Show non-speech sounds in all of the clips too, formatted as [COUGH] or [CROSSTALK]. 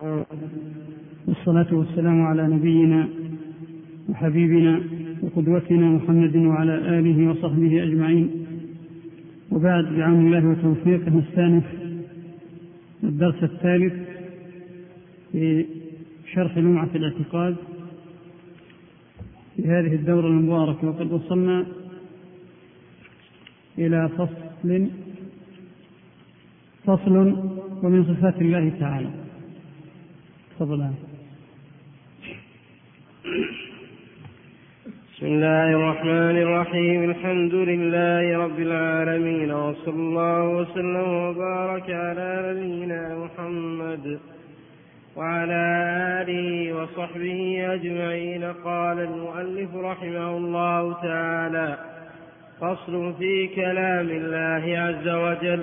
والصلاة والسلام على نبينا وحبيبنا وقدوتنا محمد وعلى آله وصحبه أجمعين. وبعد بعون الله وتوفيقه نستانف الدرس الثالث في شرح لمعة الاعتقاد في هذه الدورة المباركة. وقد وصلنا إلى فصل فصل ومن صفات الله تعالى. تفضل. بسم الله الرحمن الرحيم. الحمد لله رب العالمين وصلى الله وسلم وبارك على نبينا محمد وعلى آله وصحبه أجمعين. قال المؤلف رحمه الله تعالى فصل في كلام الله عز وجل.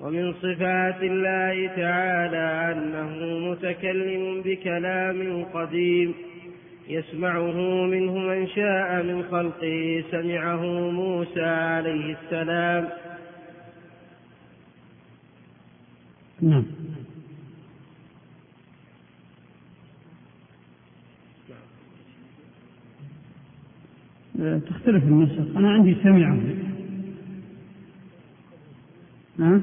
ومن صفات الله تعالى أنه متكلم بكلام قديم يسمعه منه من شاء من خلقه سمعه موسى عليه السلام. نعم. تختلف النسخ. أنا عندي سمعه ها؟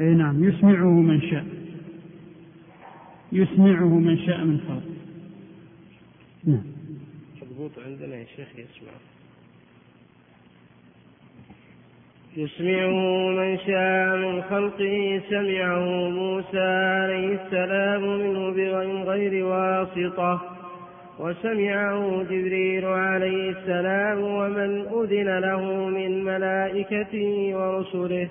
أي نعم يسمعه من شاء. يسمعه من شاء من خلقه نعم. مضبوط عندنا يا شيخ يسمع. يسمعه من شاء من خلقه سمعه موسى عليه السلام منه بغير واسطة. وسمعه جبريل عليه السلام ومن أذن له من ملائكته ورسله.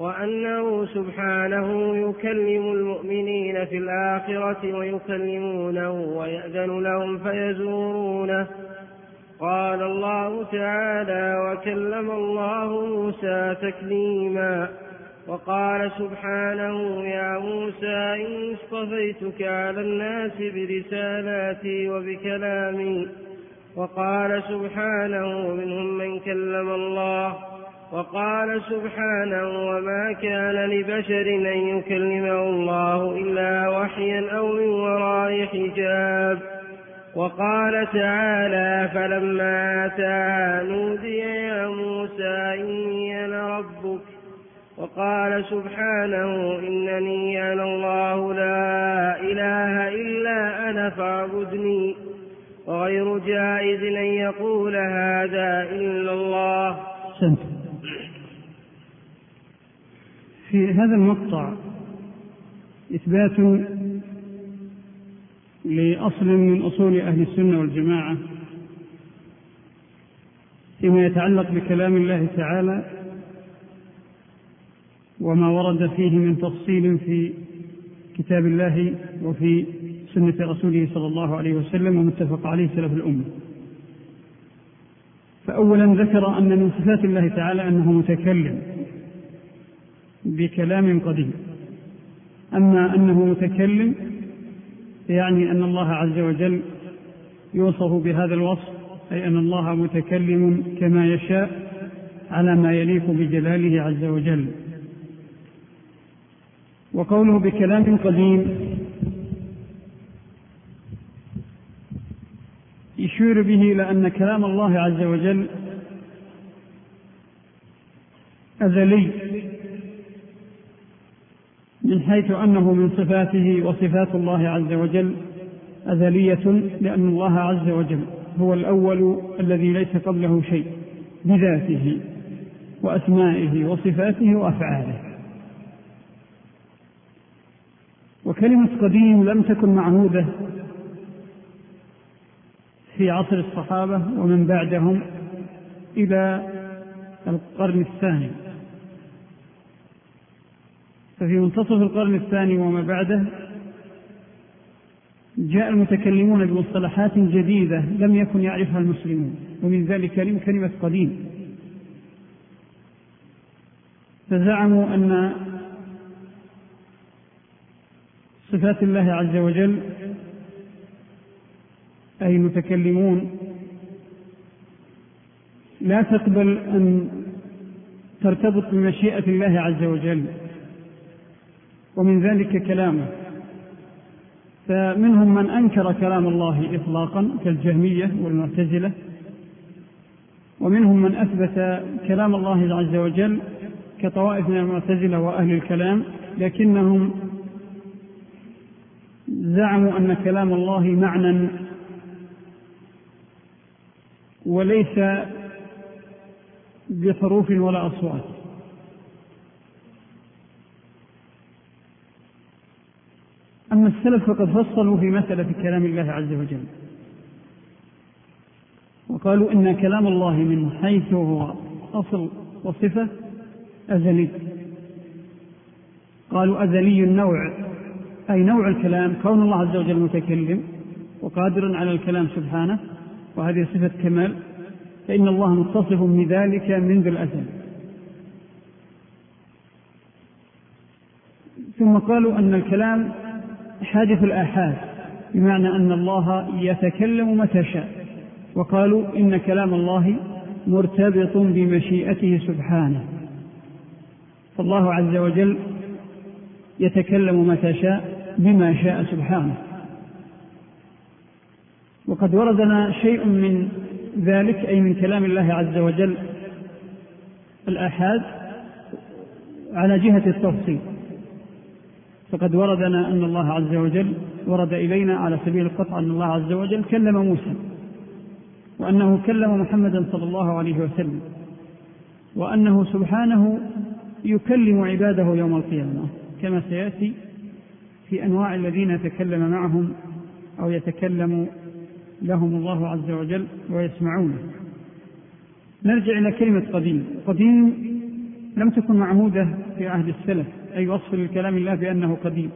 وأنه سبحانه يكلم المؤمنين في الآخرة ويكلمونه ويأذن لهم فيزورونه. قال الله تعالى وكلم الله موسى تكليما. وقال سبحانه يا موسى إني اصطفيتك على الناس برسالاتي وبكلامي. وقال سبحانه منهم من كلم الله. وقال سبحانه وما كان لبشر أن يكلمه الله إلا وحيا أو من وراء حجاب. وقال تعالى فلما أتاها نودي يا موسى إني أنا ربك. وقال سبحانه إنني أنا الله لا إله إلا أنا فاعبدني. وغير جائز أن يقول هذا إلا الله. سنت. في هذا المقطع إثبات لأصل من أصول أهل السنة والجماعة فيما يتعلق بكلام الله تعالى وما ورد فيه من تفصيل في كتاب الله وفي سنة رسوله صلى الله عليه وسلم ومتفق عليه سلف الأمة. فأولا ذكر أن من صفات الله تعالى أنه متكلم. بكلام قديم. أما أنه متكلم يعني أن الله عز وجل يوصف بهذا الوصف أي أن الله متكلم كما يشاء على ما يليق بجلاله عز وجل. وقوله بكلام قديم يشير به إلى أن كلام الله عز وجل أزلي. من حيث أنه من صفاته وصفات الله عز وجل أزلية لأن الله عز وجل هو الأول الذي ليس قبله شيء بذاته وأسمائه وصفاته وأفعاله. وكلمة قديم لم تكن معهودة في عصر الصحابة ومن بعدهم إلى القرن الثاني. ففي منتصف القرن الثاني وما بعده جاء المتكلمون بمصطلحات جديدة لم يكن يعرفها المسلمون ومن ذلك كلمة قديم. فزعموا أن صفات الله عز وجل أي المتكلمون لا تقبل أن ترتبط بمشيئة الله عز وجل. ومن ذلك كلامه. فمنهم من أنكر كلام الله إطلاقا كالجهمية والمعتزلة ومنهم من أثبت كلام الله عز وجل كطوائف من المعتزلة وأهل الكلام لكنهم زعموا أن كلام الله معنى وليس بحروف ولا أصوات. أما السلف فقد فصلوا في مسألة كلام الله عز وجل. وقالوا إن كلام الله من حيث هو أصل وصفة أزلي. قالوا أزلي النوع أي نوع الكلام؟ كون الله عز وجل متكلم وقادر على الكلام سبحانه وهذه صفة كمال فإن الله متصف بذلك منذ الأزل. ثم قالوا أن الكلام حادث الآحاد بمعنى أن الله يتكلم متى شاء. وقالوا إن كلام الله مرتبط بمشيئته سبحانه. فالله عز وجل يتكلم متى شاء بما شاء سبحانه. وقد وردنا شيء من ذلك أي من كلام الله عز وجل الآحاد على جهة التفصيل. فقد وردنا أن الله عز وجل ورد إلينا على سبيل القطع أن الله عز وجل كلم موسى وأنه كلم محمدا صلى الله عليه وسلم وأنه سبحانه يكلم عباده يوم القيامة كما سيأتي في أنواع الذين يتكلم معهم أو يتكلم لهم الله عز وجل ويسمعونه. نرجع إلى كلمة قديم قديم لم تكن معهودة في عهد السلف أي وصف لكلام الله بأنه قديم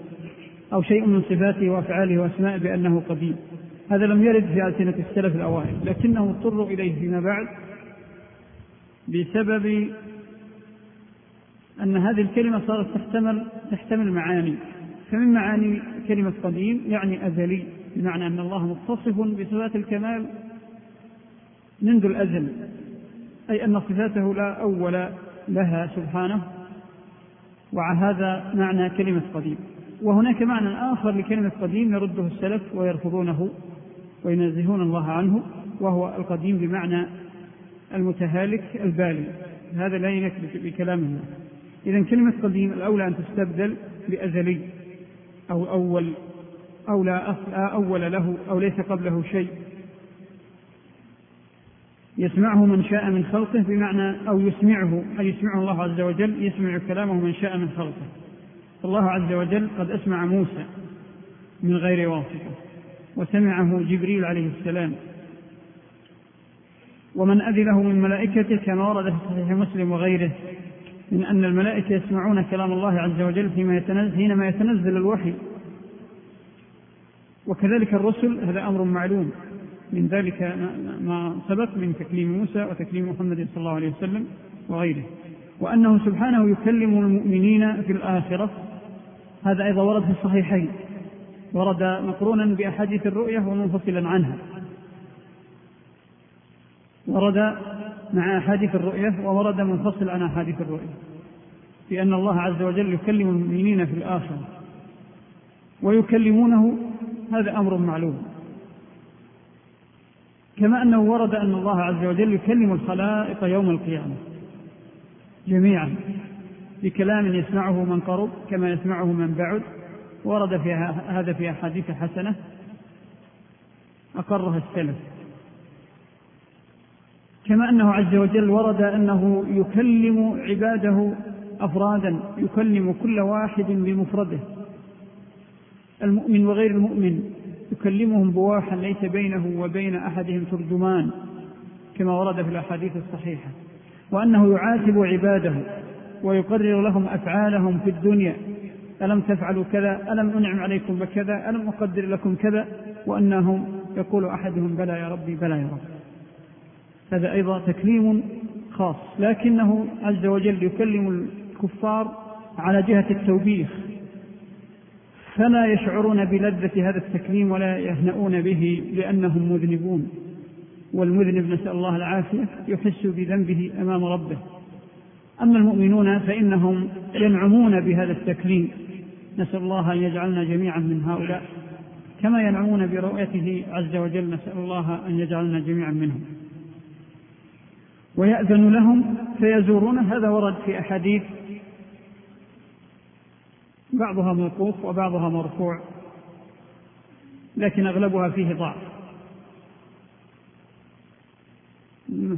أو شيء من صفاته وأفعاله وأسمائه بأنه قديم. هذا لم يرد في ألسنة السلف الأوائل لكنهم اضطروا إليه فيما بعد بسبب أن هذه الكلمة صارت تحتمل تحتمل معاني. فمن معاني كلمة قديم يعني أزلي بمعنى أن الله متصف بصفات الكمال منذ الأزل أي أن صفاته لا أول لها سبحانه. وهذا معنى كلمة قديم. وهناك معنى آخر لكلمة قديم يرده السلف ويرفضونه وينزهون الله عنه وهو القديم بمعنى المتهالك البالي. هذا لا ينكر بكلام الله. إذا كلمة قديم الأولى أن تستبدل بأزلي أو أول أو لا أول له أو ليس قبله شيء. يسمعه من شاء من خلقه بمعنى أو يسمعه أي يسمعه الله عز وجل يسمع كلامه من شاء من خلقه. الله عز وجل قد أسمع موسى من غير واسطة وسمعه جبريل عليه السلام. ومن أذله من ملائكته كما ورد في صحيح مسلم وغيره من أن الملائكة يسمعون كلام الله عز وجل فيما يتنزل حينما يتنزل الوحي. وكذلك الرسل هذا أمر معلوم. من ذلك ما سبق من تكليم موسى وتكليم محمد صلى الله عليه وسلم وغيره. وأنه سبحانه يكلم المؤمنين في الآخرة. هذا أيضا ورد في الصحيحين. ورد مقرونا بأحاديث الرؤية ومنفصلا عنها. ورد مع أحاديث الرؤية وورد منفصل عن أحاديث الرؤية. في أن الله عز وجل يكلم المؤمنين في الآخرة. ويكلمونه هذا أمر معلوم. كما أنه ورد أن الله عز وجل يكلم الخلائق يوم القيامة جميعا بكلام يسمعه من قرب كما يسمعه من بعد ورد في هذا في أحاديث حسنة أقرها السلف. كما أنه عز وجل ورد أنه يكلم عباده أفرادا يكلم كل واحد بمفرده المؤمن وغير المؤمن. يكلمهم بواحا ليس بينه وبين أحدهم ترجمان كما ورد في الأحاديث الصحيحة وأنه يعاتب عباده ويقرر لهم أفعالهم في الدنيا ألم تفعلوا كذا؟ ألم أنعم عليكم بكذا؟ ألم أقدر لكم كذا؟ وأنهم يقول أحدهم بلى يا ربي بلى يا رب. هذا أيضا تكليم خاص لكنه عز وجل يكلم الكفار على جهة التوبيخ. فلا يشعرون بلذة هذا التكليم ولا يهنؤون به لأنهم مذنبون. والمذنب نسأل الله العافية يحس بذنبه أمام ربه. أما المؤمنون فإنهم ينعمون بهذا التكليم نسأل الله أن يجعلنا جميعا من هؤلاء. كما ينعمون برؤيته عز وجل نسأل الله أن يجعلنا جميعا منهم. ويأذن لهم فيزورون هذا ورد في أحاديث بعضها موقوف وبعضها مرفوع لكن أغلبها فيه ضعف.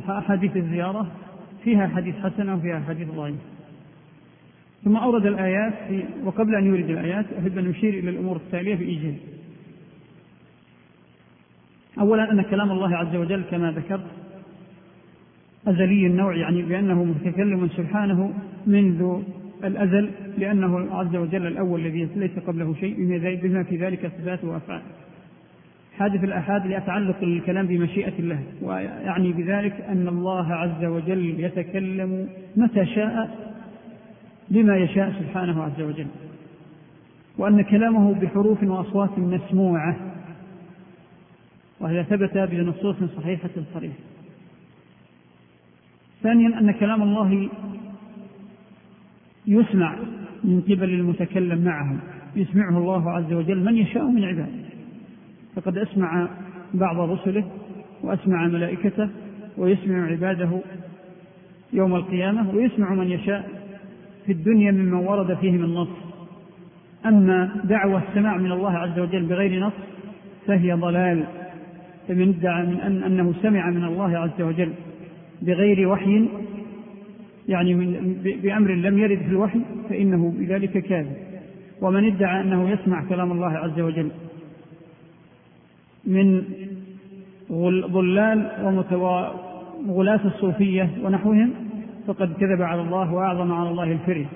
أحاديث الزيارة فيها حديث حسنة وفيها حديث ضعيف. ثم أورد الآيات في وقبل أن يورد الآيات أحب أن أشير إلى الأمور التالية بإيجاز أولا أن كلام الله عز وجل كما ذكرت أزلي النوع يعني بأنه متكلم سبحانه منذ الأزل لأنه عز وجل الأول الذي ليس قبله شيء بما في ذلك صفات وأفعال. حادث الآحاد ليتعلق الكلام بمشيئة الله ويعني بذلك أن الله عز وجل يتكلم متى شاء بما يشاء سبحانه عز وجل. وأن كلامه بحروف وأصوات مسموعة وهذا ثبت بنصوص صحيحة صريحة. ثانيا أن كلام الله يسمع من قبل المتكلم معه يسمعه الله عز وجل من يشاء من عباده. فقد أسمع بعض رسله وأسمع ملائكته ويسمع عباده يوم القيامة ويسمع من يشاء في الدنيا ممن ورد فيه من نص. أما دعوة السماع من الله عز وجل بغير نص فهي ضلال. فمن ادعى من أن أنه سمع من الله عز وجل بغير وحي يعني بأمر لم يرد في الوحي فإنه بذلك كاذب. ومن ادعى أنه يسمع كلام الله عز وجل من ضلال وغلاة الصوفية ونحوهم فقد كذب على الله وأعظم على الله الفري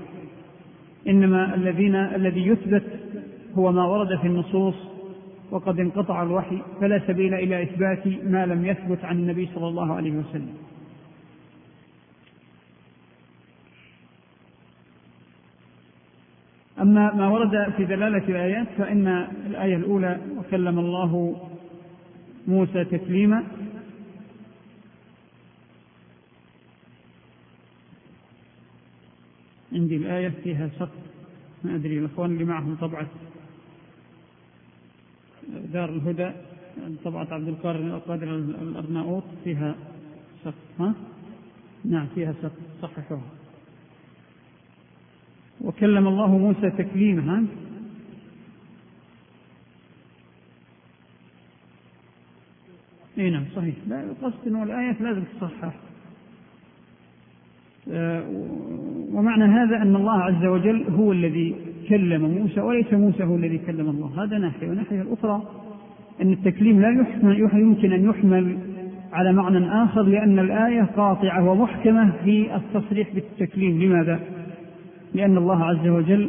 إنما الذين الذي يثبت هو ما ورد في النصوص وقد انقطع الوحي فلا سبيل إلى إثبات ما لم يثبت عن النبي صلى الله عليه وسلم. أما ما ورد في دلالة الآيات فإن الآية الأولى وكلم الله موسى تكليما عندي الآية فيها سقط ما أدري الأخوان اللي معهم طبعة دار الهدى طبعة عبد القادر الأرناؤوط فيها سقط ها؟ نعم فيها سقط صححوها وكلم الله موسى تكليما؟ إي نعم صحيح. لا القصد إنه الآيات لازم تصحح. آه، ومعنى هذا أن الله عز وجل هو الذي كلم موسى وليس موسى هو الذي كلم الله. هذا ناحية. والناحيه الأخرى أن التكليم لا يحمل يمكن أن يحمل على معنى آخر لأن الآية قاطعة ومحكمة في التصريح بالتكليم. لماذا؟ لأن الله عز وجل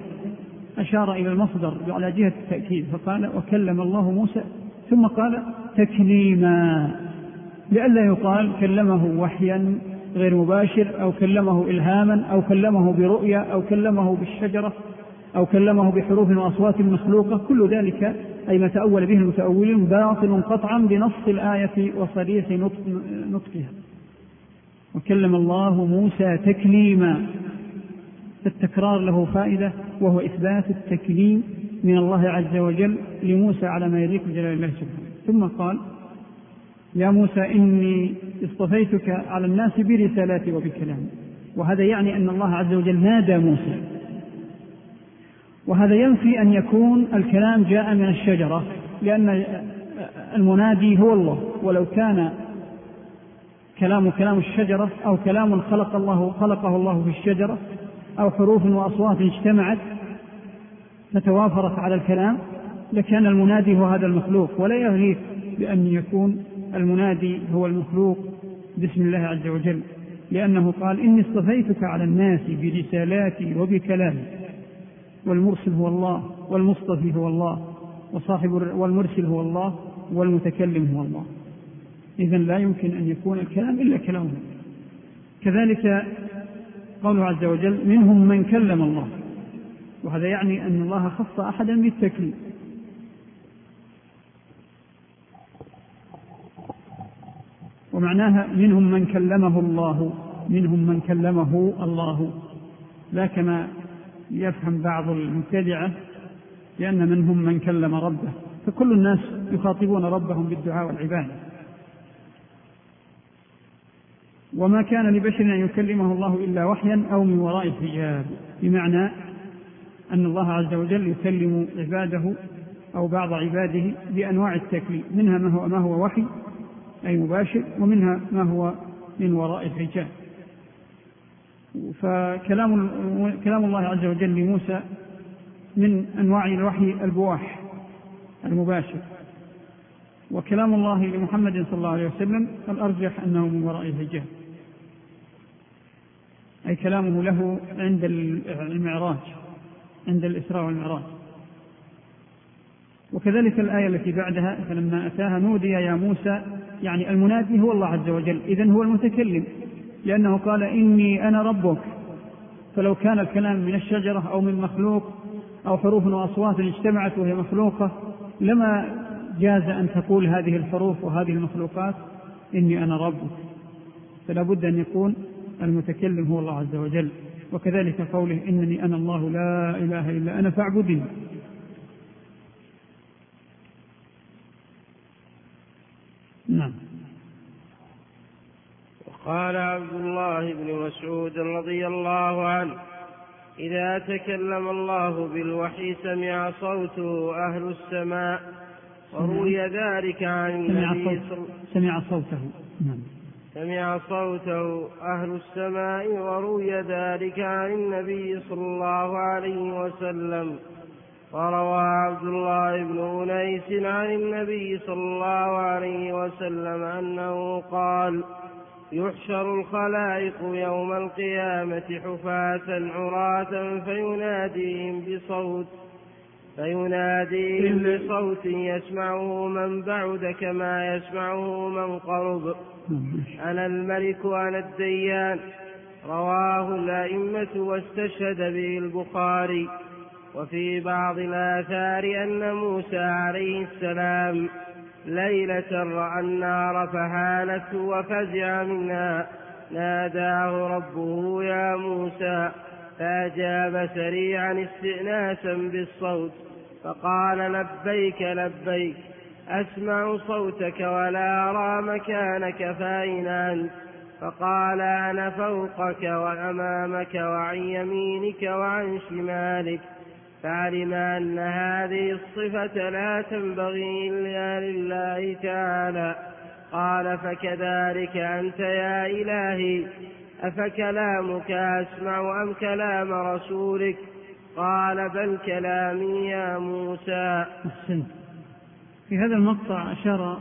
أشار إلى المصدر على جهة التأكيد فقال وكلم الله موسى ثم قال تكليما لئلا يقال كلمه وحيا غير مباشر أو كلمه إلهاما أو كلمه برؤيا أو كلمه بالشجرة أو كلمه بحروف وأصوات مخلوقة. كل ذلك أي ما تأول به المتأولين باطل قطعا بنص الآية وصريح نطقها. وكلم الله موسى تكليما. فالتكرار له فائدة وهو إثبات التكليم من الله عز وجل لموسى على ما يليق بجلال الله سبحانه. ثم قال يا موسى إني اصطفيتك على الناس برسالاتي وبكلامي. وهذا يعني أن الله عز وجل نادى موسى. وهذا ينفي أن يكون الكلام جاء من الشجرة لأن المنادي هو الله. ولو كان كلام كلام الشجرة أو كلام خلق الله خلقه الله في الشجرة أو حروف وأصوات اجتمعت فتوافرت على الكلام لكان المنادي هو هذا المخلوق ولا يغيث بأن يكون المنادي هو المخلوق باسم الله عز وجل لأنه قال إني اصطفيتك على الناس برسالاتي وبكلامي والمرسل هو الله والمصطفي هو الله وصاحب والمرسل هو الله والمتكلم هو الله. إذا لا يمكن أن يكون الكلام إلا كلامه. كذلك قوله عز وجل منهم من كلم الله. وهذا يعني أن الله خص أحدا بالتكليف ومعناها منهم من كلمه الله منهم من كلمه الله. لا كما يفهم بعض المبتدعة لأن منهم من كلم ربه. فكل الناس يخاطبون ربهم بالدعاء والعبادة. وما كان لبشر أن يكلمه الله إلا وحيا أو من وراء حجاب بمعنى أن الله عز وجل يكلم عباده أو بعض عباده بأنواع التكليم منها ما هو ما هو وحي أي مباشر ومنها ما هو من وراء الحجاب فكلام كلام الله عز وجل لموسى من أنواع الوحي البواح المباشر. وكلام الله لمحمد صلى الله عليه وسلم الأرجح أنه من وراء الحجاب أي كلامه له عند المعراج عند الإسراء والمعراج. وكذلك الآية التي بعدها فلما أتاها نودي يا موسى يعني المنادي هو الله عز وجل إذن هو المتكلم لأنه قال إني أنا ربك. فلو كان الكلام من الشجرة أو من مخلوق أو حروف وأصوات اجتمعت وهي مخلوقة لما جاز أن تقول هذه الحروف وهذه المخلوقات إني أنا ربك. فلا بد أن يكون المتكلم هو الله عز وجل. وكذلك قوله إنني أنا الله لا إله إلا أنا فاعبدني. نعم. وقال عبد الله بن مسعود رضي الله عنه إذا تكلم الله بالوحي سمع صوته أهل السماء وروي ذلك عن النبي سمع صوته. نعم. سمع صوته أهل السماء وروي ذلك عن النبي صلى الله عليه وسلم. وروى عبد الله بن أنيس عن النبي صلى الله عليه وسلم أنه قال يحشر الخلائق يوم القيامة حفاة عراة فيناديهم بصوت فيناديهم بصوت يسمعه من بعد كما يسمعه من قرب. أنا الملك أنا الديان. رواه الأئمة واستشهد به البخاري. وفي بعض الآثار أن موسى عليه السلام ليلة رأى النار فهانت وفزع منها. ناداه ربه يا موسى. فأجاب سريعا استئناسا بالصوت. فقال لبيك لبيك. أسمع صوتك ولا أرى مكانك فأين أنت فقال أنا فوقك وأمامك وعن يمينك وعن شمالك. فعلم أن هذه الصفة لا تنبغي إلا لله تعالى. قال فكذلك أنت يا إلهي أفكلامك أسمع أم كلام رسولك؟ قال بل كلامي يا موسى. في هذا المقطع أشار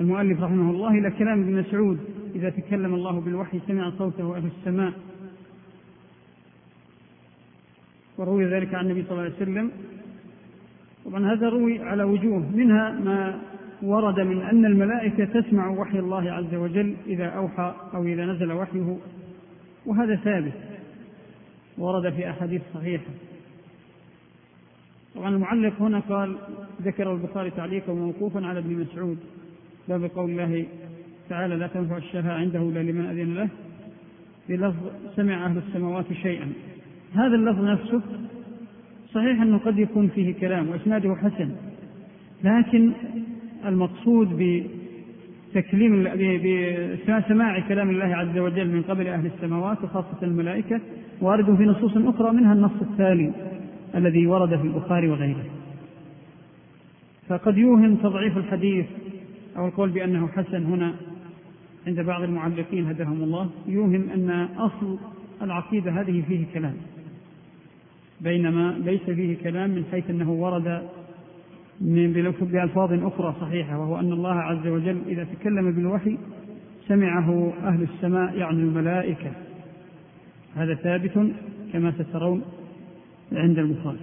المؤلف رحمه الله إلى كلام ابن مسعود إذا تكلم الله بالوحي سمع صوته أهل السماء. وروي ذلك عن النبي صلى الله عليه وسلم. طبعا هذا روي على وجوه منها ما ورد من أن الملائكة تسمع وحي الله عز وجل إذا أوحى أو إذا نزل وحيه وهذا ثابت ورد في أحاديث صحيحة. طبعا المعلق هنا قال ذكر البخاري تعليقا موقوفا على ابن مسعود. لا بقول الله تعالى لا تنفع الشفاعة عنده إلا لمن أذن له. بلفظ سمع أهل السماوات شيئا. هذا اللفظ نفسه صحيح أنه قد يكون فيه كلام وإسناده حسن لكن المقصود بتكليم بسماع كلام الله عز وجل من قبل أهل السماوات وخاصة الملائكة وارد في نصوص أخرى منها النص التالي الذي ورد في البخاري وغيره. فقد يوهم تضعيف الحديث أو القول بأنه حسن هنا عند بعض المعلقين هداهم الله. يوهم أن أصل العقيدة هذه فيه كلام بينما ليس فيه كلام من حيث أنه ورد من بألفاظ أخرى صحيحة وهو أن الله عز وجل إذا تكلم بالوحي سمعه أهل السماء يعني الملائكة. هذا ثابت كما سترون. عند البخاري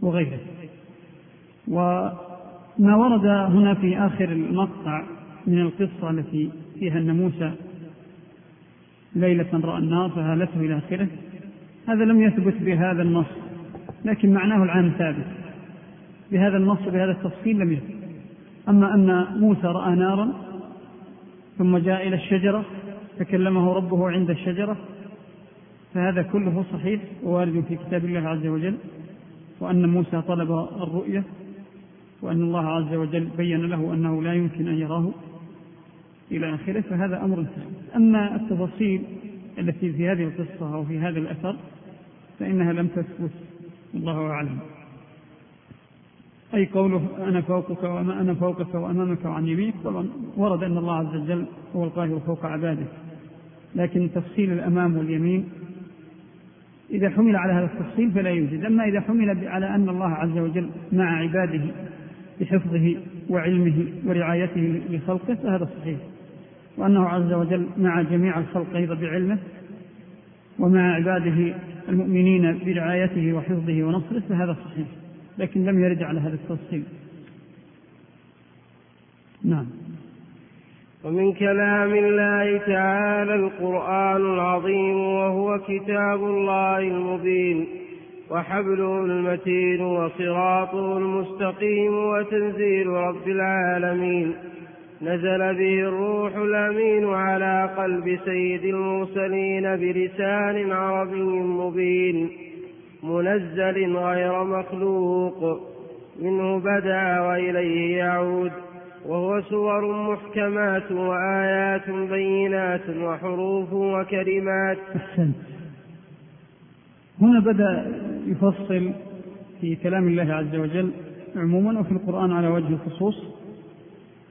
وغيره. وما ورد هنا في آخر المقطع من القصة التي فيها أن موسى ليلة رأى النار فهالته إلى آخره هذا لم يثبت بهذا النص لكن معناه العام ثابت بهذا النص بهذا التفصيل لم يثبت. أما أن موسى رأى نارا ثم جاء إلى الشجرة فكلمه ربه عند الشجرة فهذا كله صحيح ووارد في كتاب الله عز وجل وأن موسى طلب الرؤية وأن الله عز وجل بين له أنه لا يمكن أن يراه إلى آخره فهذا أمر ثاني أما التفاصيل التي في هذه القصة أو في هذا الأثر فإنها لم تثبت. الله أعلم. أي قوله أنا فوقك وما أنا فوقك وأمامك وعن يمينك طبعا ورد أن الله عز وجل هو القاهر فوق عباده. لكن تفصيل الأمام واليمين إذا حمل على هذا التفصيل فلا يوجد. أما إذا حمل على أن الله عز وجل مع عباده بحفظه وعلمه ورعايته لخلقه فهذا صحيح. وأنه عز وجل مع جميع الخلق أيضا بعلمه ومع عباده المؤمنين برعايته وحفظه ونصره فهذا صحيح. لكن لم يرد على هذا التفصيل. نعم. ومن كلام الله تعالى القرآن العظيم وهو كتاب الله المبين وحبله المتين وصراطه المستقيم وتنزيل رب العالمين. نزل به الروح الأمين على قلب سيد المرسلين بلسان عربي مبين منزل غير مخلوق منه بدأ وإليه يعود. وهو سور محكمات وآيات بينات وحروف وكلمات. أحسنت. هنا بدأ يفصل في كلام الله عز وجل عموما وفي القرآن على وجه الخصوص.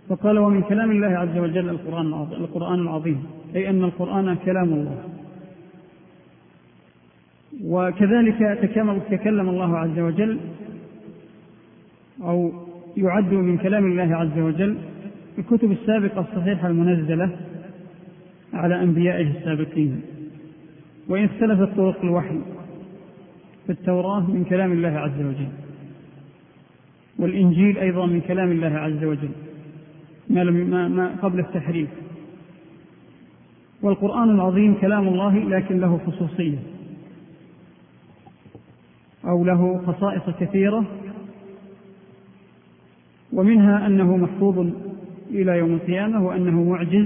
فقال ومن كلام الله عز وجل القرآن العظيم, القرآن العظيم. أي أن القرآن كلام الله. وكذلك تكلم الله عز وجل أو يعد من كلام الله عز وجل الكتب السابقة الصحيحة المنزلة على أنبيائه السابقين. وإن اختلفت طرق الوحي في التوراة من كلام الله عز وجل والإنجيل أيضا من كلام الله عز وجل ما, لم ما, ما قبل التحريف. والقرآن العظيم كلام الله لكن له خصوصية أو له خصائص كثيرة ومنها أنه محفوظ إلى يوم القيامة وأنه معجز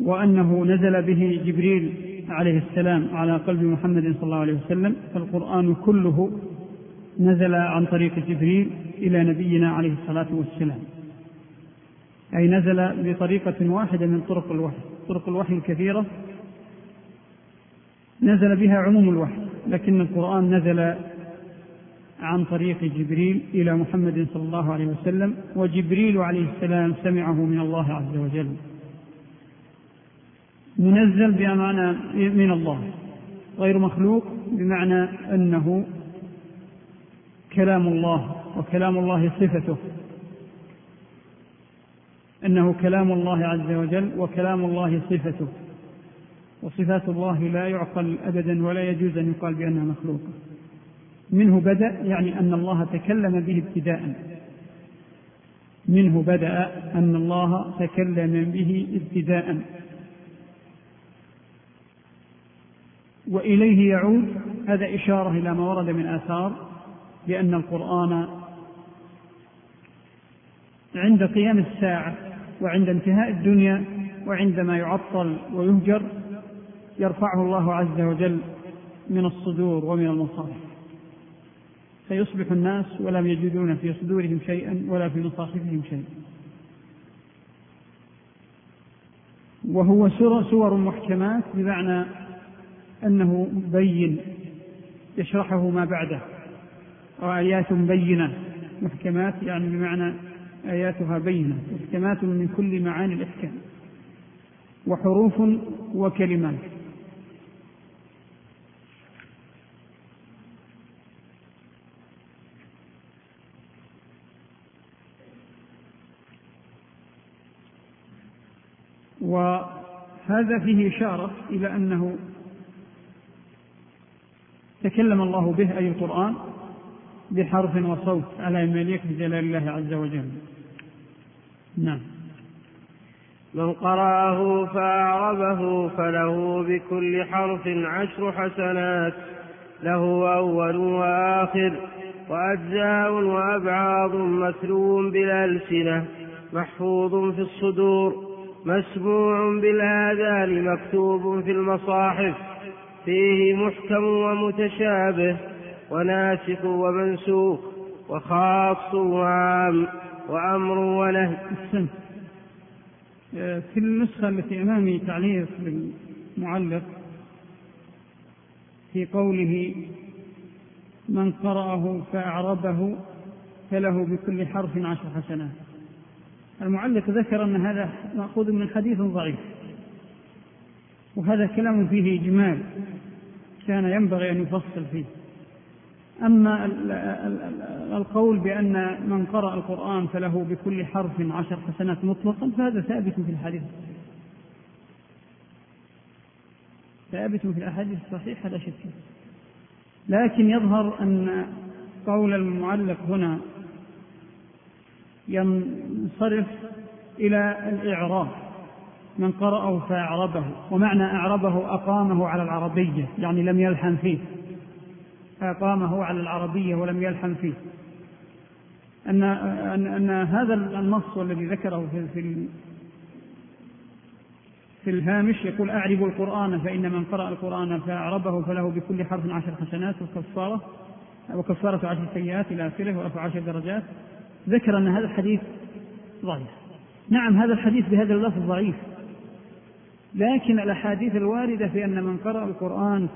وأنه نزل به جبريل عليه السلام على قلب محمد صلى الله عليه وسلم. فالقرآن كله نزل عن طريق جبريل إلى نبينا عليه الصلاة والسلام. أي نزل بطريقة واحدة من طرق الوحي طرق الوحي الكثيرة نزل بها عموم الوحي لكن القرآن نزل عن طريق جبريل إلى محمد صلى الله عليه وسلم وجبريل عليه السلام سمعه من الله عز وجل. منزل بمعنى من الله غير مخلوق بمعنى أنه كلام الله وكلام الله صفته. أنه كلام الله عز وجل وكلام الله صفته. وصفات الله لا يعقل أبدا ولا يجوز أن يقال بأنها مخلوقة. منه بدأ يعني أن الله تكلم به ابتداء. منه بدأ أن الله تكلم به ابتداء. وإليه يعود هذا إشارة إلى ما ورد من آثار بأن القرآن عند قيام الساعة وعند انتهاء الدنيا وعندما يعطل ويهجر يرفعه الله عز وجل من الصدور ومن المصاحف فيصبح الناس ولم يجدون في صدورهم شيئا ولا في مصاحفهم شيئا. وهو سور محكمات بمعنى أنه بين يشرحه ما بعده. وآيات بينة محكمات يعني بمعنى آياتها بينة محكمات من كل معاني الإحكام. وحروف وكلمات. وهذا فيه إشارة إلى أنه تكلم الله به أي القرآن بحرف وصوت على ما بجلال الله عز وجل. نعم. من قرأه فأعربه فله بكل حرف عشر حسنات له أول وآخر وأجزاء وأبعاض متلو بالألسنة محفوظ في الصدور. مسموع بالآذان مكتوب في المصاحف فيه محكم ومتشابه وناسخ ومنسوخ وخاص وعام وأمر ونهي. في النسخة التي أمامي تعليق للمعلق في قوله من قرأه فأعربه فله بكل حرف عشر حسنات. المعلق ذكر أن هذا مأخوذ من حديث ضعيف. وهذا كلام فيه إجمال كان ينبغي أن يفصل فيه. أما القول بأن من قرأ القرآن فله بكل حرف عشر حسنات مطلقا فهذا ثابت في الحديث. ثابت في الأحاديث الصحيحة لا شك لكن يظهر أن قول المعلق هنا ينصرف إلى الإعراب من قرأه فأعربه ومعنى أعربه أقامه على العربية يعني لم يلحن فيه. أقامه على العربية ولم يلحن فيه. أن, أن, أن هذا النص والذي ذكره في, في, في الهامش يقول أعرب القرآن فإن من قرأ القرآن فأعربه فله بكل حرف عشر حسنات وكفارة وكفارة عشر سيئات إلى آخره ورفع عشر درجات. ذكر أن هذا الحديث ضعيف. نعم هذا الحديث بهذا اللفظ ضعيف. لكن الأحاديث الواردة في أن من قرأ القرآن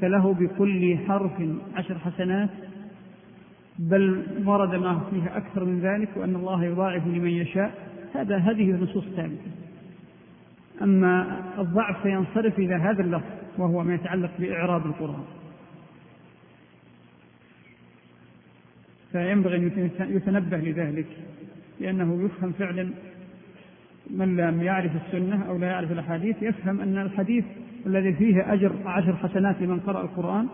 فله بكل حرف عشر حسنات بل ورد ما فيه أكثر من ذلك وأن الله يضاعف لمن يشاء. هذا هذه النصوص ثابتة أما الضعف فينصرف إلى هذا اللفظ وهو ما يتعلق بإعراب القرآن. فينبغي أن يتنبه لذلك لأنه يفهم فعلا من لم يعرف السنة أو لا يعرف الأحاديث يفهم أن الحديث الذي فيه أجر عشر حسنات لمن قرأ القرآن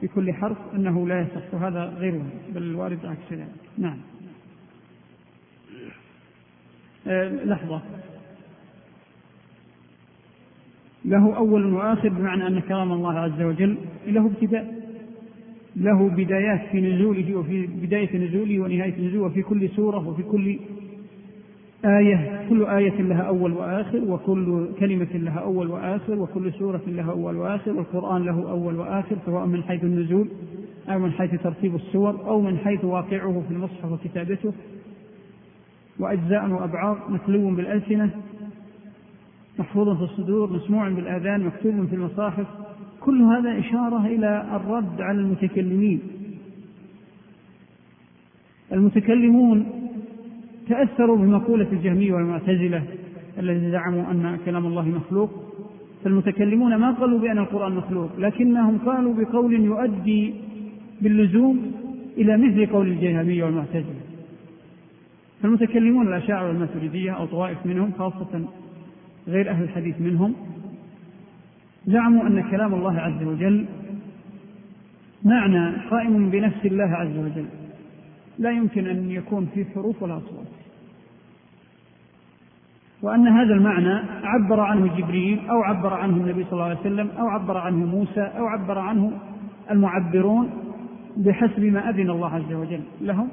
في كل حرف أنه لا يصح وهذا غير وارد بل الوارد عكس ذلك. نعم. أه لحظة. له أول وآخر بمعنى أن كلام الله عز وجل له ابتداء. له بدايات في نزوله وفي بداية نزوله ونهاية نزوله وفي كل سورة وفي كل آية. كل آية لها أول وآخر وكل كلمة لها أول وآخر وكل سورة لها أول وآخر والقرآن له أول وآخر سواء من حيث النزول أو من حيث ترتيب السور أو من حيث واقعه في المصحف وكتابته. وأجزاء وأبعاد متلو بالألسنة محفوظ في الصدور مسموع بالآذان مكتوب في المصاحف. كل هذا إشارة إلى الرد على المتكلمين. المتكلمون تأثروا بمقولة الجهمية والمعتزلة الذين زعموا أن كلام الله مخلوق. فالمتكلمون ما قالوا بأن القرآن مخلوق لكنهم قالوا بقول يؤدي باللزوم إلى مثل قول الجهمية والمعتزلة. فالمتكلمون الأشاعرة والماتريدية أو طوائف منهم خاصة غير أهل الحديث منهم زعموا أن كلام الله عز وجل معنى قائم بنفس الله عز وجل. لا يمكن أن يكون فيه حروف ولا أصوات. وأن هذا المعنى عبر عنه جبريل أو عبر عنه النبي صلى الله عليه وسلم أو عبر عنه موسى أو عبر عنه المعبرون بحسب ما أذن الله عز وجل لهم.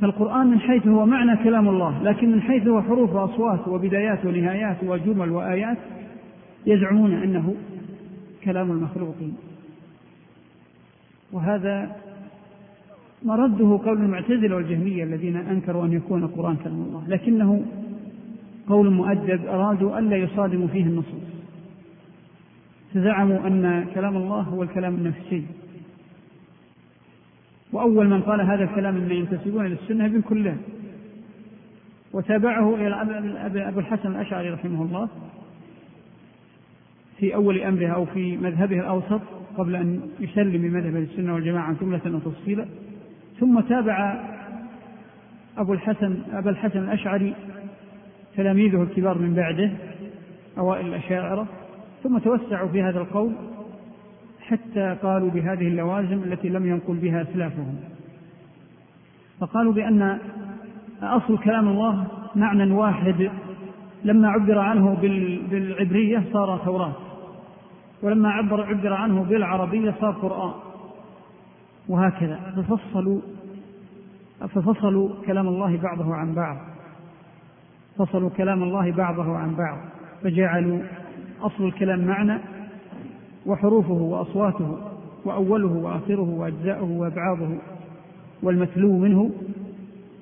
فالقرآن من حيث هو معنى كلام الله لكن من حيث هو حروف وأصوات وبدايات ونهايات وجمل وآيات يزعمون أنه كلام المخلوقين. وهذا مرده قول المعتزلة والجهمية الذين أنكروا أن يكون القرآن كلام الله لكنه قول مؤدب أرادوا ألا يصادموا فيه النصوص. فزعموا أن كلام الله هو الكلام النفسي. وأول من قال هذا الكلام من ينتسبون للسنة ابن كلاب وتابعه إلى أبو الحسن الأشعري رحمه الله. في أول أمره أو في مذهبه الأوسط قبل أن يسلم بمذهب السنة والجماعة جملة وتفصيلا ثم تابع أبو الحسن أبا الحسن الأشعري تلاميذه الكبار من بعده أوائل الأشاعرة. ثم توسعوا في هذا القول حتى قالوا بهذه اللوازم التي لم ينقل بها أسلافهم. فقالوا بأن أصل كلام الله معنى واحد. لما عبر عنه بالعبرية صار توراة. ولما عبر عبر عنه بالعربية صار قرآن. وهكذا. ففصلوا ففصلوا كلام الله بعضه عن بعض. فصلوا كلام الله بعضه عن بعض. فجعلوا أصل الكلام معنى وحروفه وأصواته وأوله وآخره وأجزاؤه وأبعاضه والمتلو منه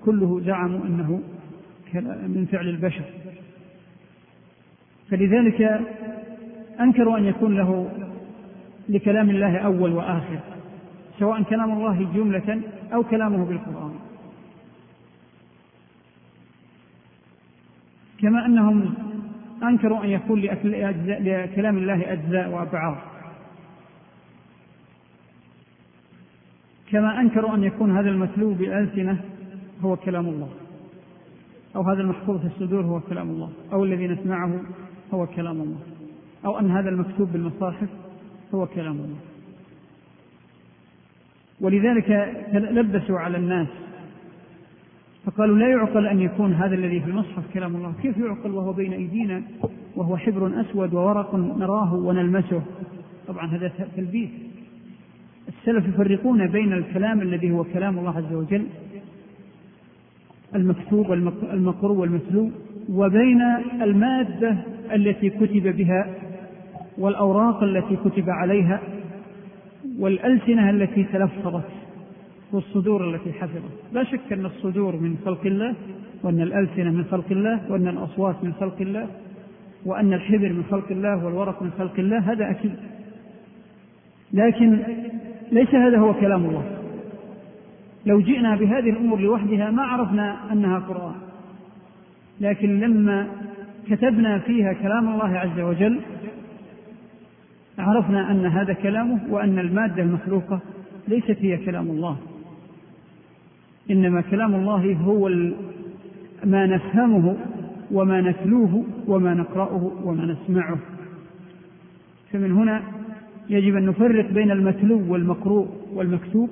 كله زعموا أنه من فعل البشر. فلذلك أنكروا أن يكون له لكلام الله أول وآخر سواء كلام الله جملة أو كلامه بالقرآن. كما أنهم أنكروا أن يكون لكلام الله أجزاء وأبعاد. كما أنكروا أن يكون هذا المتلو بالألسنة هو كلام الله أو هذا المحفوظ في الصدور هو كلام الله أو الذي نسمعه هو كلام الله. أو أن هذا المكتوب بالمصاحف هو كلام الله. ولذلك لبسوا على الناس فقالوا لا يعقل أن يكون هذا الذي في المصحف كلام الله. كيف يعقل وهو بين أيدينا وهو حبر أسود وورق نراه ونلمسه؟ طبعا هذا تلبيس. السلف يفرقون بين الكلام الذي هو كلام الله عز وجل المكتوب والمقروء والمتلو وبين المادة التي كتب بها والأوراق التي كتب عليها والألسنة التي تلفظت والصدور التي حفظت. لا شك أن الصدور من خلق الله وأن الألسنة من خلق الله وأن الأصوات من خلق الله وأن الحبر من خلق الله والورق من خلق الله هذا أكيد. لكن ليس هذا هو كلام الله. لو جئنا بهذه الأمور لوحدها ما عرفنا أنها قرآن. لكن لما كتبنا فيها كلام الله عز وجل عرفنا أن هذا كلامه وأن المادة المخلوقة ليست هي كلام الله. إنما كلام الله هو ما نفهمه وما نتلوه وما نقرأه وما نسمعه. فمن هنا يجب أن نفرق بين المتلو والمقروء والمكتوب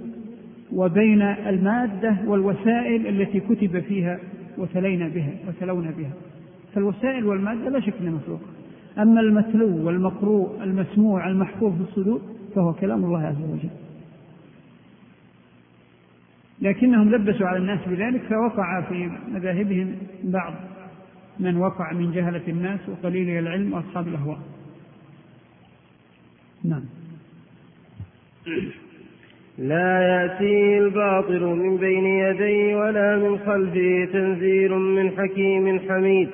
وبين المادة والوسائل التي كتب فيها وتلينا بها وتلونا بها. فالوسائل والمادة لا شك أنها مخلوقة. أما المتلو والمقروء المسموع المحفوظ في الصدور فهو كلام الله عز وجل. لكنهم لبسوا على الناس بذلك فوقع في مذاهبهم بعض من وقع من جهلة الناس وقليل العلم وأصحاب الأهواء. نعم. لا يأتيه الباطل من بين يديه ولا من خلفه تنزيل من حكيم حميد.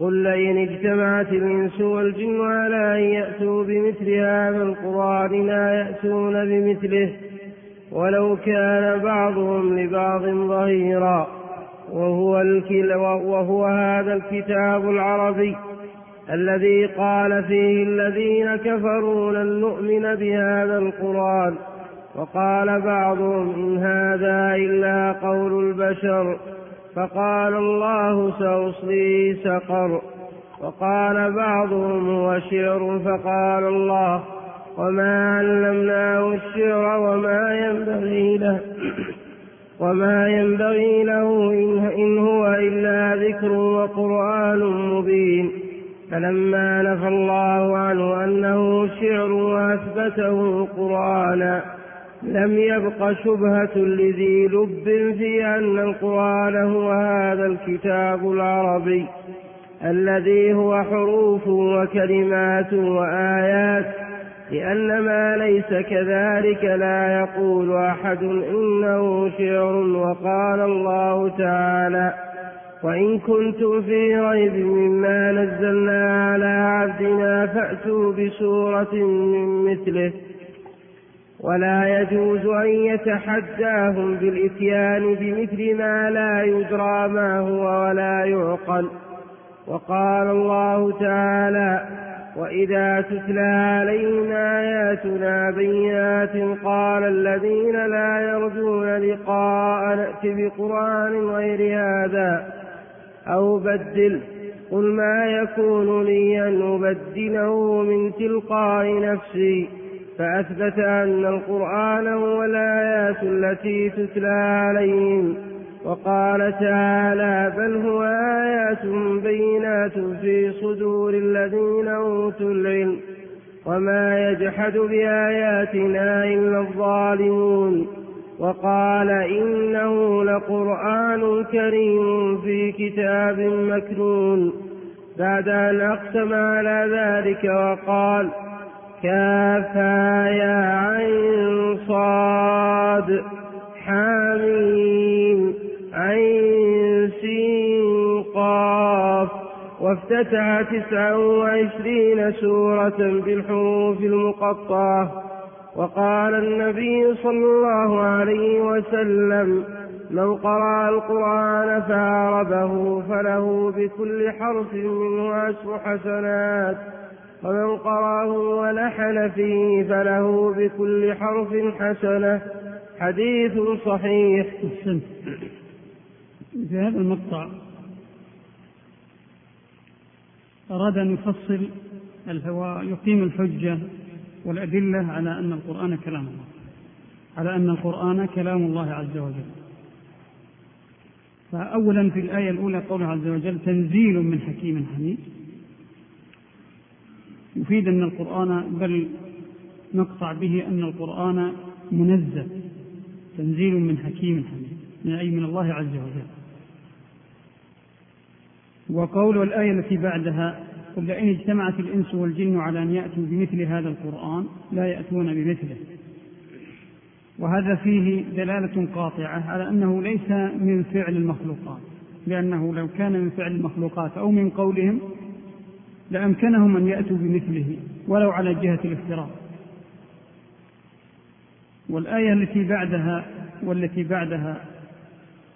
قل لئن اجتمعت الإنس والجن على أن يأتوا بمثل هذا القرآن لا يأتون بمثله ولو كان بعضهم لبعض ظهيرا. وهو, وهو هذا الكتاب العربي الذي قال فيه الذين كفروا لن نؤمن بهذا القرآن. وقال بعضهم إن هذا إلا قول البشر. فقال الله سأصليه سقر. وقال بعضهم هو شعر فقال الله وما علمناه الشعر وما ينبغي له [CLEARS THROAT] وما ينبغي له إن هو إلا ذكر وقرآن مبين. فلما نفى الله عنه أنه شعر وأثبته قرآنا لم يبق شبهة لذي لب في أن القرآن هو هذا الكتاب العربي الذي هو حروف وكلمات وآيات لأن ما ليس كذلك لا يقول أحد إنه شعر وقال الله تعالى وإن كنتم في ريب مما نزلنا على عبدنا فأتوا بسورة من مثله. ولا يجوز أن يتحداهم بالإتيان بمثل ما لا يدرى ما هو ولا يعقل. وقال الله تعالى وإذا تتلى علينا آياتنا بينات قال الذين لا يرجون لقاء نأت بقرآن غير هذا أو بدل قل ما يكون لي أن أبدله من تلقاء نفسي. فأثبت أن القرآن هو الآيات التي تتلى عليهم وقال تعالى بل هو آيات بينات في صدور الذين أوتوا العلم وما يجحد بآياتنا إلا الظالمون وقال إنه لقرآن كريم في كتاب مكنون بعد أن أقسم على ذلك وقال كافا يا عين صاد حاميم عين سين قاف. وافتتح تسعا وعشرين سورة بالحروف المقطعة. وقال النبي صلى الله عليه وسلم من قرأ القرآن فعربه فله بكل حرف منه عشر حسنات. ومن قرأه ولحن فيه فله بكل حرف حسنة. حديث صحيح. في هذا المقطع أراد أن يفصل يقيم الحجة والأدلة على أن القرآن كلام الله على أن القرآن كلام الله عز وجل. فأولا في الآية الأولى قوله عز وجل تنزيل من حكيم حميد يفيد أن القرآن بل نقطع به أن القرآن منزل تنزيل من حكيم حميد من أي من الله عز وجل. وقول الآية التي بعدها قل لئن اجتمعت الإنس والجن على أن يأتوا بمثل هذا القرآن لا يأتون بمثله. وهذا فيه دلالة قاطعة على أنه ليس من فعل المخلوقات لأنه لو كان من فعل المخلوقات أو من قولهم لأمكنهم أن يأتوا بمثله ولو على جهة الافتراء. والآية التي بعدها والتي بعدها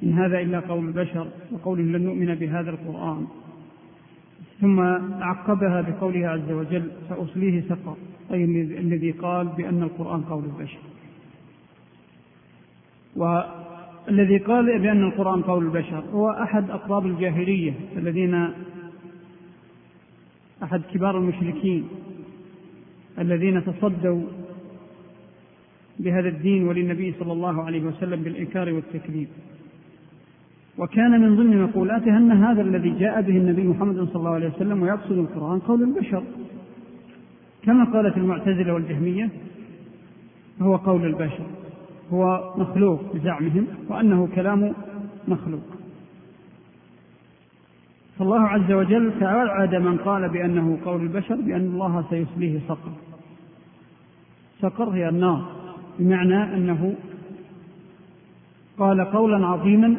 إن هذا إلا قول البشر وقولهم لن نؤمن بهذا القرآن ثم عقبها بقوله عز وجل سأصليه سقر. أي الذي قال بأن القرآن قول البشر. والذي قال بأن القرآن قول البشر هو أحد أقراب الجاهلية الذين أحد كبار المشركين الذين تصدوا بهذا الدين وللنبي صلى الله عليه وسلم بالإنكار والتكذيب. وكان من ضمن مقولاته أن هذا الذي جاء به النبي محمد صلى الله عليه وسلم ويقصد القرآن قول البشر. كما قالت المعتزلة والجهمية هو قول البشر هو مخلوق بزعمهم وأنه كلام مخلوق. فالله عز وجل توعد من قال بأنه قول البشر بأن الله سيصليه سقر. سقر هي النار بمعنى أنه قال قولا عظيما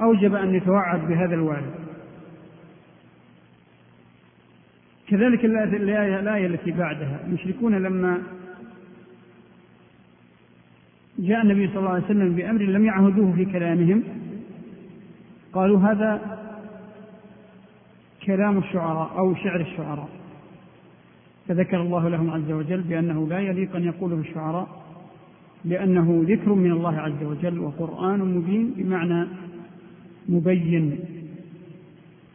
أوجب أن يتوعد بهذا الوعد. كذلك الآية, الآية التي بعدها المشركون لما جاء النبي صلى الله عليه وسلم بأمر لم يعهدوه في كلامهم قالوا هذا كلام الشعراء أو شعر الشعراء. فذكر الله لهم عز وجل بأنه لا يليق أن يقوله الشعراء لأنه ذكر من الله عز وجل وقرآن مبين بمعنى مبين.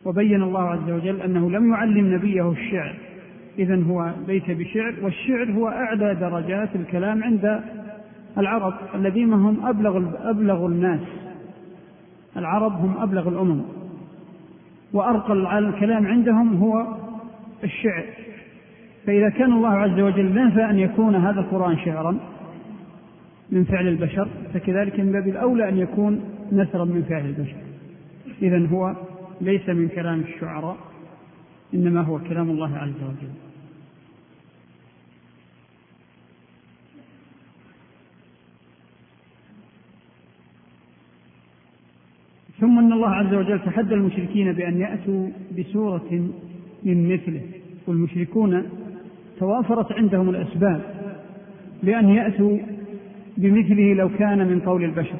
وبين الله عز وجل أنه لم يعلم نبيه الشعر. إذا هو ليس بشعر والشعر هو أعلى درجات الكلام عند العرب الذين هم أبلغ, أبلغ الناس. العرب هم أبلغ الأمم. وأرقى الكلام عندهم هو الشعر. فإذا كان الله عز وجل نفى أن يكون هذا القرآن شعرا من فعل البشر فكذلك من باب الأولى أن يكون نثرا من فعل البشر. إذا هو ليس من كلام الشعراء إنما هو كلام الله عز وجل. ثم أن الله عز وجل تحدى المشركين بأن يأتوا بسورة من مثله والمشركون توافرت عندهم الأسباب لأن يأتوا بمثله لو كان من قول البشر.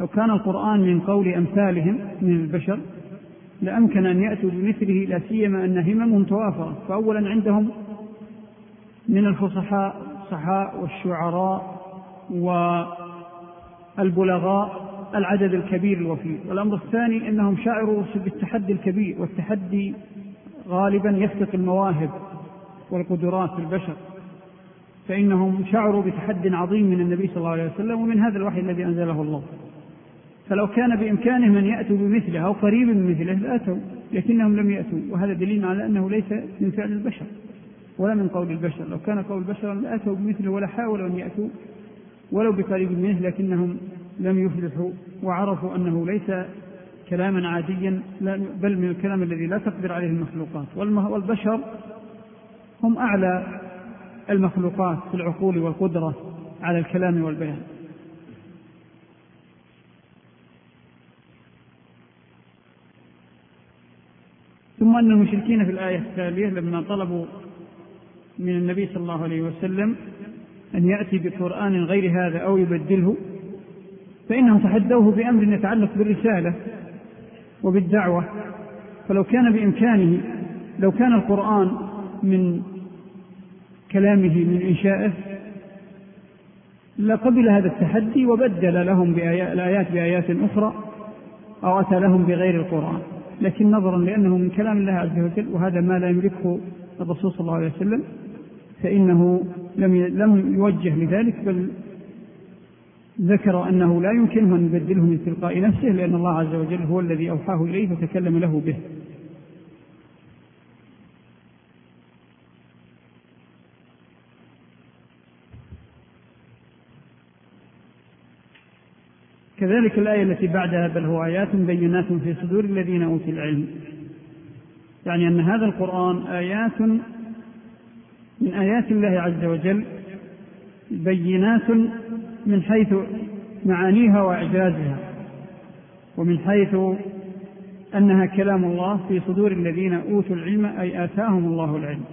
لو كان القرآن من قول أمثالهم من البشر لأمكن أن يأتوا بمثله لا سيما أن هممهم توافرت. فاولا عندهم من الفصحاء والشعراء والبلغاء العدد الكبير الوفي والأمر الثاني أنهم شعروا بالتحدي الكبير والتحدي غالبا يفتق المواهب والقدرات في البشر. فإنهم شعروا بتحد عظيم من النبي صلى الله عليه وسلم ومن هذا الوحي الذي أنزله الله. فلو كان بإمكانهم أن يأتوا بمثله أو قريب من مثله لأتوا لكنهم لم يأتوا. وهذا دليل على أنه ليس من فعل البشر ولا من قول البشر. لو كان قول البشر لأتوا بمثله ولا حاولوا أن يأتوا ولو بقريب منه لكنهم لم يفلحوا وعرفوا أنه ليس كلاما عاديا بل من الكلام الذي لا تقدر عليه المخلوقات. والبشر هم أعلى المخلوقات في العقول والقدرة على الكلام والبيان. ثم أن المشركين في الآية التالية لما طلبوا من النبي صلى الله عليه وسلم أن يأتي بقرآن غير هذا أو يبدله فإنهم تحدوه بأمر يتعلق بالرسالة وبالدعوة. فلو كان بإمكانه لو كان القرآن من كلامه من إنشائه لقبل هذا التحدي وبدل لهم الآيات بآيات أخرى أو أتى لهم بغير القرآن. لكن نظرا لأنه من كلام الله عز وجل وهذا ما لا يملكه الرسول صلى الله عليه وسلم فإنه لم لم يوجه لذلك بل ذكر أنه لا يمكنه أن يبدله من تلقاء نفسه لأن الله عز وجل هو الذي أوحاه إليه فتكلم له به. كذلك الآية التي بعدها بل هو آيات بينات في صدور الذين أوتوا العلم. يعني أن هذا القرآن آيات من آيات الله عز وجل بينات من حيث معانيها وإعجازها ومن حيث أنها كلام الله في صدور الذين أوتوا العلم أي آتاهم الله العلم.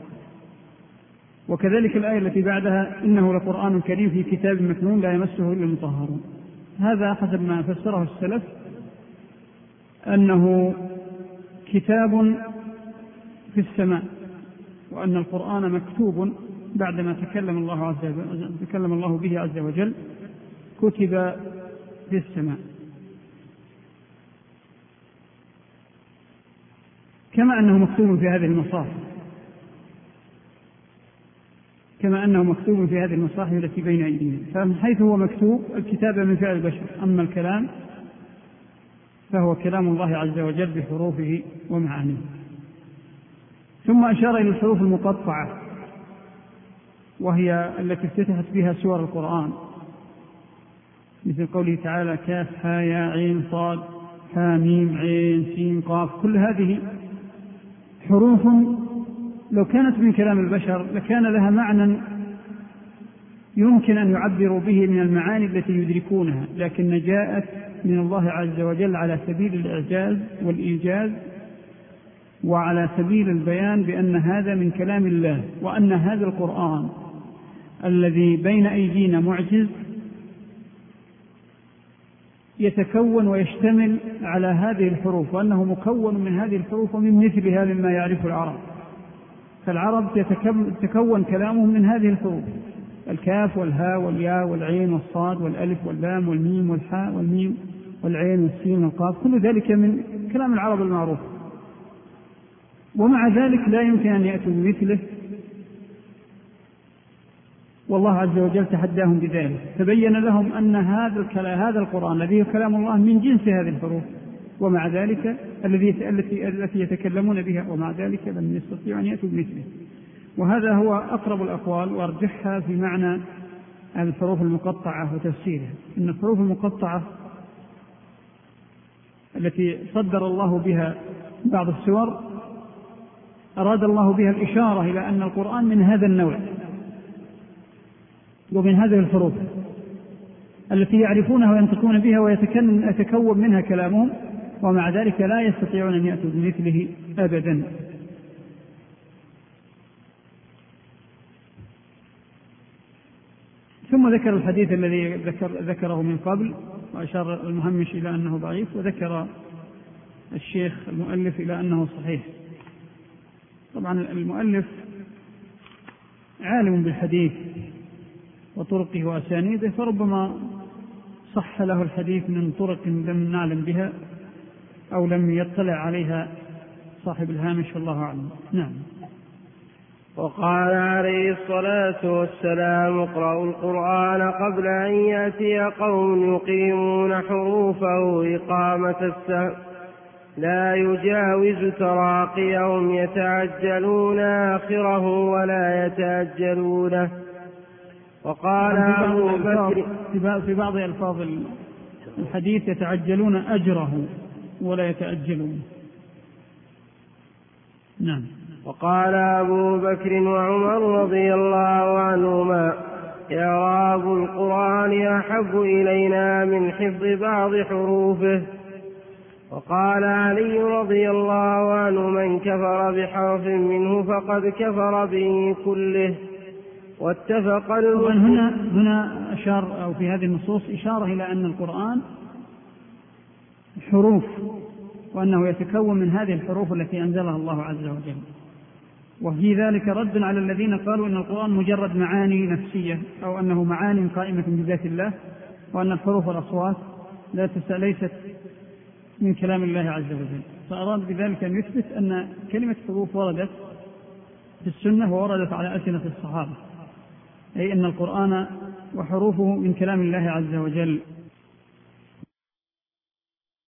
وكذلك الآية التي بعدها إنه لقرآن كريم في كتاب مكنون لا يمسه إلا المطهرون. هذا حسب ما فسره السلف أنه كتاب في السماء وأن القرآن مكتوب بعدما تكلم الله عز وجل تكلم الله به عز وجل. كتب في السماء. كما أنه مكتوب في هذه المصاحف. كما أنه مكتوب في هذه المصاحف التي بين أيدينا. فمن حيث هو مكتوب الكتابة من فعل البشر. أما الكلام فهو كلام الله عز وجل بحروفه ومعانيه. ثم أشار إلى الحروف المقطعة وهي التي افتتحت بها سور القرآن. مثل قوله تعالى كاف ها يا عين صاد ها ميم عين سين قاف كل هذه حروف لو كانت من كلام البشر لكان لها معنى يمكن أن يعبروا به من المعاني التي يدركونها لكن جاءت من الله عز وجل على سبيل الإعجاز والإيجاز وعلى سبيل البيان بأن هذا من كلام الله وأن هذا القرآن الذي بين أيدينا معجز يتكون ويشتمل على هذه الحروف وأنه مكون من هذه الحروف ومن مثلها مما يعرف العرب. فالعرب يتكون كلامهم من هذه الحروف الكاف والهاء والياء والعين والصاد والألف واللام والميم والحاء والميم والعين والسين والقاف كل ذلك من كلام العرب المعروف. ومع ذلك لا يمكن أن يأتوا بمثله والله عز وجل تحداهم بذلك. تبين لهم أن هذا هذا القرآن الذي هو كلام الله من جنس هذه الحروف. ومع ذلك الذي التي التي يتكلمون بها ومع ذلك لم يستطيعوا أن يأتوا بمثله. وهذا هو أقرب الأقوال وأرجحها في معنى الحروف المقطعة وتفسيرها. إن الحروف المقطعة التي صدر الله بها بعض السور أراد الله بها الإشارة إلى أن القرآن من هذا النوع. ومن هذه الحروف التي يعرفونها وينطقون بها ويتكون منها كلامهم ومع ذلك لا يستطيعون أن يأتوا بمثله أبدا. ثم ذكر الحديث الذي ذكر ذكره من قبل وأشار المهمش إلى أنه ضعيف وذكر الشيخ المؤلف إلى أنه صحيح. طبعا المؤلف عالم بالحديث. وطرقه وأسانيده فربما صح له الحديث من طرق لم نعلم بها أو لم يطلع عليها صاحب الهامش والله أعلم. نعم. وقال عليه الصلاة والسلام اقرأوا القرآن قبل أن يأتي قوم يقيمون حروفه إقامة السهم لا يجاوز تراقيهم يتعجلون آخره ولا يتأجلونه وقال أبو بكر في بعض ألفاظ الحديث يتعجلون أجره ولا يتأجلون. نعم. وقال أبو بكر وعمر رضي الله عنهما إعراب القرآن أحب إلينا من حفظ بعض حروفه. وقال علي رضي الله عنه من كفر بحرف منه فقد كفر به كله. واتفق طبعا هنا هنا أشار أو في هذه النصوص إشارة إلى أن القرآن حروف وأنه يتكون من هذه الحروف التي أنزلها الله عز وجل. وفي ذلك رد على الذين قالوا أن القرآن مجرد معاني نفسية أو أنه معاني قائمة بذات الله وأن الحروف والأصوات لا ليست من كلام الله عز وجل. فأراد بذلك أن يثبت أن كلمة حروف وردت في السنة ووردت على ألسنة الصحابة. أي أن القرآن وحروفه من كلام الله عز وجل.